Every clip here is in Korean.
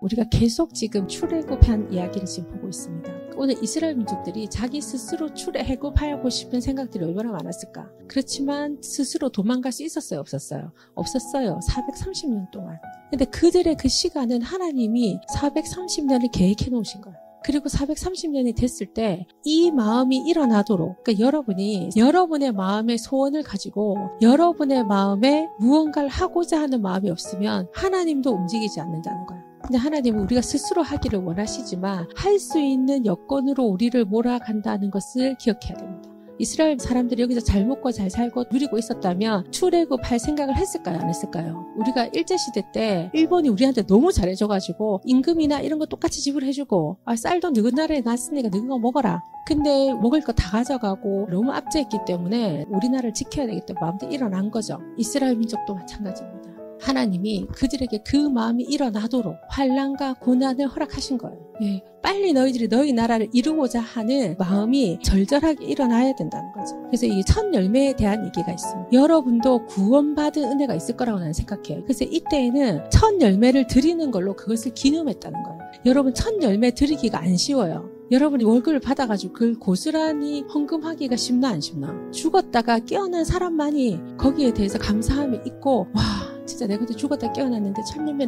우리가 계속 지금 출애굽한 이야기를 지금 보고 있습니다. 오늘 이스라엘 민족들이 자기 스스로 출애굽하고 싶은 생각들이 얼마나 많았을까? 그렇지만 스스로 도망갈 수 있었어요, 없었어요? 없었어요. 430년 동안. 근데 그들의 그 시간은 하나님이 430년을 계획해 놓으신 거예요. 그리고 430년이 됐을 때 이 마음이 일어나도록 그러니까 여러분이 여러분의 마음의 소원을 가지고 여러분의 마음에 무언가를 하고자 하는 마음이 없으면 하나님도 움직이지 않는다는 거예요. 근데 하나님은 우리가 스스로 하기를 원하시지만 할 수 있는 여건으로 우리를 몰아간다는 것을 기억해야 됩니다. 이스라엘 사람들이 여기서 잘 먹고 잘 살고 누리고 있었다면 출애굽할 생각을 했을까요? 안 했을까요? 우리가 일제시대 때 일본이 우리한테 너무 잘해줘가지고 임금이나 이런 거 똑같이 지불해주고 아, 쌀도 너희 나라에 났으니까 너희 거 먹어라. 근데 먹을 거 다 가져가고 너무 압제했기 때문에 우리나라를 지켜야 되기 때문에 마음대로 일어난 거죠. 이스라엘 민족도 마찬가지입니다. 하나님이 그들에게 그 마음이 일어나도록 환란과 고난을 허락하신 거예요. 예, 빨리 너희들이 너희 나라를 이루고자 하는 마음이 절절하게 일어나야 된다는 거죠. 그래서 이 첫 열매에 대한 얘기가 있습니다. 여러분도 구원받은 은혜가 있을 거라고 나는 생각해요. 그래서 이때에는 첫 열매를 드리는 걸로 그것을 기념했다는 거예요. 여러분 첫 열매 드리기가 안 쉬워요. 여러분이 월급을 받아가지고 그걸 고스란히 헌금하기가 쉽나 안 쉽나? 죽었다가 깨어난 사람만이 거기에 대해서 감사함이 있고 와 진짜 내가 그때 죽었다 깨어났는데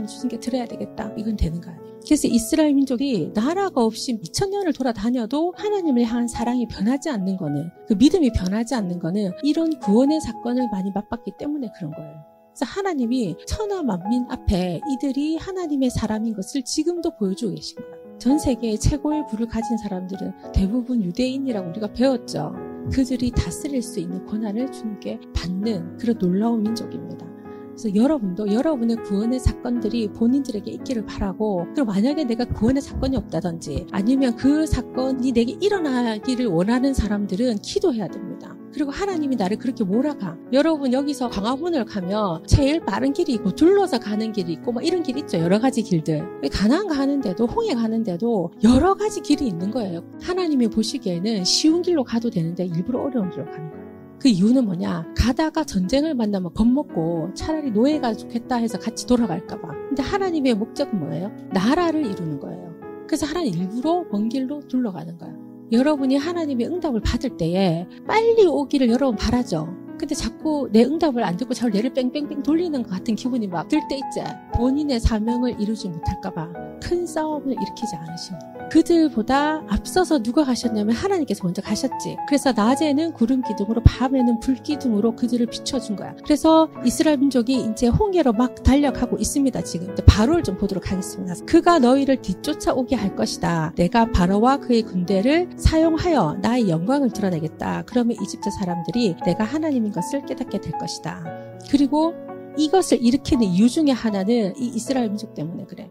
주신 게 들어야 되겠다. 이건 되는 거 아니에요. 그래서 이스라엘 민족이 나라가 없이 2000년을 돌아다녀도 하나님을 향한 사랑이 변하지 않는 거는 그 믿음이 변하지 않는 거는 이런 구원의 사건을 많이 맛봤기 때문에 그런 거예요. 그래서 하나님이 천하 만민 앞에 이들이 하나님의 사람인 것을 지금도 보여주고 계신 거예요. 전 세계의 최고의 부를 가진 사람들은 대부분 유대인이라고 우리가 배웠죠. 그들이 다스릴 수 있는 권한을 주님께 받는 그런 놀라운 민족입니다. 그래서 여러분도 여러분의 구원의 사건들이 본인들에게 있기를 바라고 그리고 만약에 내가 구원의 사건이 없다든지 아니면 그 사건이 내게 일어나기를 원하는 사람들은 기도해야 됩니다. 그리고 하나님이 나를 그렇게 몰아가. 여러분 여기서 광화문을 가면 제일 빠른 길이 있고 둘러서 가는 길이 있고 막 이런 길 있죠. 여러 가지 길들. 가난 가는데도 홍해 가는데도 여러 가지 길이 있는 거예요. 하나님이 보시기에는 쉬운 길로 가도 되는데 일부러 어려운 길로 가는 거예요. 그 이유는 뭐냐? 가다가 전쟁을 만나면 겁먹고 차라리 노예가 좋겠다 해서 같이 돌아갈까봐. 근데 하나님의 목적은 뭐예요? 나라를 이루는 거예요. 그래서 하나님 일부러 먼 길로 둘러가는 거예요. 여러분이 하나님의 응답을 받을 때에 빨리 오기를 여러분 바라죠. 근데 자꾸 내 응답을 안 듣고 저를 뇌를 뺑뺑뺑 돌리는 것 같은 기분이 막 들 때 있지. 본인의 사명을 이루지 못할까봐 큰 싸움을 일으키지 않으십니다. 그들보다 앞서서 누가 가셨냐면 하나님께서 먼저 가셨지. 그래서 낮에는 구름 기둥으로 밤에는 불 기둥으로 그들을 비춰준 거야. 그래서 이스라엘 민족이 이제 홍해로 막 달려가고 있습니다. 지금 바로를 좀 보도록 하겠습니다. 그가 너희를 뒤쫓아오게 할 것이다. 내가 바로와 그의 군대를 사용하여 나의 영광을 드러내겠다. 그러면 이집트 사람들이 내가 하나님인 것을 깨닫게 될 것이다. 그리고 이것을 일으키는 이유 중에 하나는 이 이스라엘 민족 때문에 그래.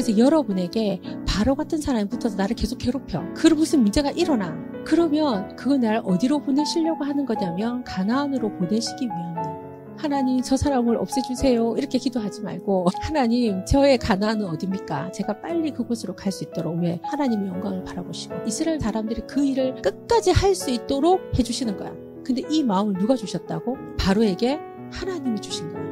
그래서 여러분에게 바로 같은 사람이 붙어서 나를 계속 괴롭혀. 그리고 무슨 문제가 일어나. 그러면 그거 나를 어디로 보내시려고 하는 거냐면 가나안으로 보내시기 위함이에요. 하나님 저 사람을 없애주세요 이렇게 기도하지 말고 하나님 저의 가나안은 어디입니까 제가 빨리 그곳으로 갈 수 있도록 왜 하나님의 영광을 바라보시고 이스라엘 사람들이 그 일을 끝까지 할 수 있도록 해주시는 거야 근데 이 마음을 누가 주셨다고? 바로에게 하나님이 주신 거야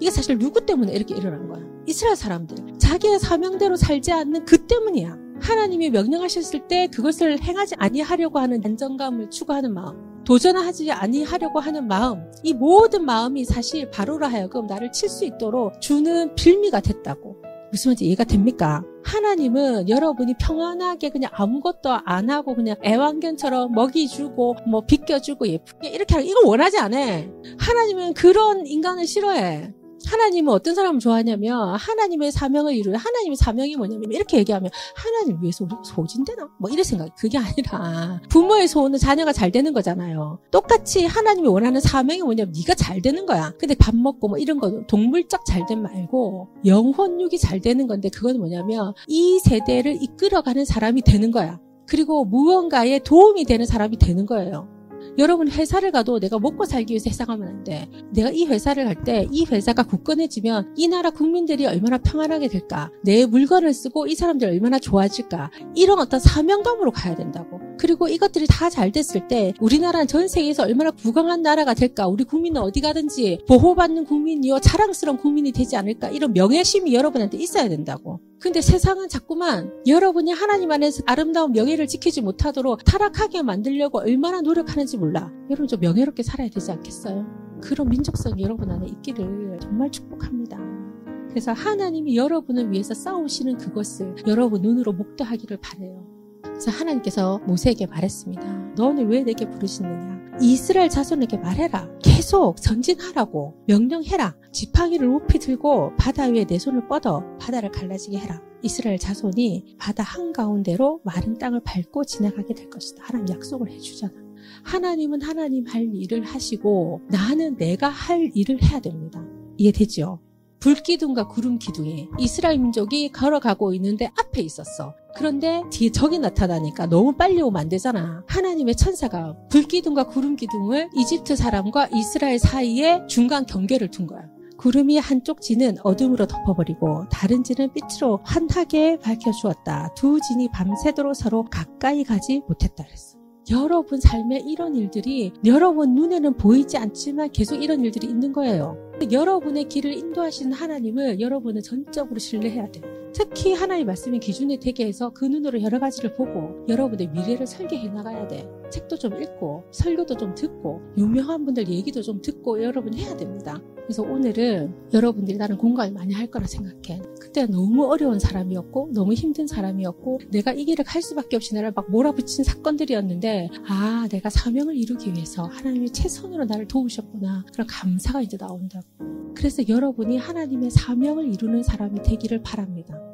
이게 사실 누구 때문에 이렇게 일어난 거야 이스라엘 사람들 자기의 사명대로 살지 않는 그 때문이야. 하나님이 명령하셨을 때 그것을 행하지 아니하려고 하는 안정감을 추구하는 마음, 도전하지 아니하려고 하는 마음, 이 모든 마음이 사실 바로로 하여금 나를 칠 수 있도록 주는 빌미가 됐다고. 무슨 말인지 이해가 됩니까? 하나님은 여러분이 평안하게 그냥 아무것도 안 하고 그냥 애완견처럼 먹이 주고 뭐 빗겨주고 예쁘게 이렇게 하는 이걸 원하지 않아. 하나님은 그런 인간을 싫어해. 하나님은 어떤 사람을 좋아하냐면 하나님의 사명을 이루는 하나님의 사명이 뭐냐면 이렇게 얘기하면 하나님 위해서 우리 소진되나? 뭐 이런 생각 그게 아니라 부모의 소원은 자녀가 잘 되는 거잖아요. 똑같이 하나님이 원하는 사명이 뭐냐면 네가 잘 되는 거야. 근데 밥 먹고 뭐 이런 거 동물적 잘됨 말고 영혼육이 잘 되는 건데 그건 뭐냐면 이 세대를 이끌어가는 사람이 되는 거야. 그리고 무언가에 도움이 되는 사람이 되는 거예요. 여러분 회사를 가도 내가 먹고 살기 위해서 회사 가면 안 돼. 내가 이 회사를 갈 때 이 회사가 굳건해지면 이 나라 국민들이 얼마나 평안하게 될까? 내 물건을 쓰고 이 사람들이 얼마나 좋아질까? 이런 어떤 사명감으로 가야 된다고. 그리고 이것들이 다 잘 됐을 때 우리나라는 전 세계에서 얼마나 부강한 나라가 될까? 우리 국민은 어디 가든지 보호받는 국민이요 자랑스러운 국민이 되지 않을까? 이런 명예심이 여러분한테 있어야 된다고. 근데 세상은 자꾸만 여러분이 하나님 안에서 아름다운 명예를 지키지 못하도록 타락하게 만들려고 얼마나 노력하는지 몰라. 여러분 좀 명예롭게 살아야 되지 않겠어요? 그런 민족성이 여러분 안에 있기를 정말 축복합니다. 그래서 하나님이 여러분을 위해서 싸우시는 그것을 여러분 눈으로 목도하기를 바래요. 그래서 하나님께서 모세에게 말했습니다. 너는 왜 내게 부르시느냐? 이스라엘 자손에게 말해라. 계속 전진하라고 명령해라. 지팡이를 높이 들고 바다 위에 내 손을 뻗어 바다를 갈라지게 해라. 이스라엘 자손이 바다 한가운데로 마른 땅을 밟고 지나가게 될 것이다. 하나님 약속을 해주잖아. 하나님은 하나님 할 일을 하시고 나는 내가 할 일을 해야 됩니다. 이해되죠? 불기둥과 구름 기둥에 이스라엘 민족이 걸어가고 있는데 앞에 있었어. 그런데 뒤에 적이 나타나니까 너무 빨리 오면 안 되잖아. 하나님의 천사가 불기둥과 구름 기둥을 이집트 사람과 이스라엘 사이에 중간 경계를 둔 거야. 구름이 한쪽 진은 어둠으로 덮어버리고 다른 진은 빛으로 환하게 밝혀주었다. 두 진이 밤새도록 서로 가까이 가지 못했다 그랬어. 여러분 삶에 이런 일들이 여러분 눈에는 보이지 않지만 계속 이런 일들이 있는 거예요. 여러분의 길을 인도하시는 하나님을 여러분은 전적으로 신뢰해야 돼. 특히 하나님의 말씀이 기준이 되게 해서 그 눈으로 여러 가지를 보고 여러분의 미래를 설계해 나가야 돼. 책도 좀 읽고 설교도 좀 듣고 유명한 분들 얘기도 좀 듣고 여러분 해야 됩니다. 그래서 오늘은 여러분들이 나는 공감을 많이 할 거라 생각해. 그때 너무 어려운 사람이었고 너무 힘든 사람이었고 내가 이 길을 갈 수밖에 없이 나를 막 몰아붙인 사건들이었는데 아 내가 사명을 이루기 위해서 하나님이 최선으로 나를 도우셨구나. 그런 감사가 이제 나온다고. 그래서 여러분이 하나님의 사명을 이루는 사람이 되기를 바랍니다.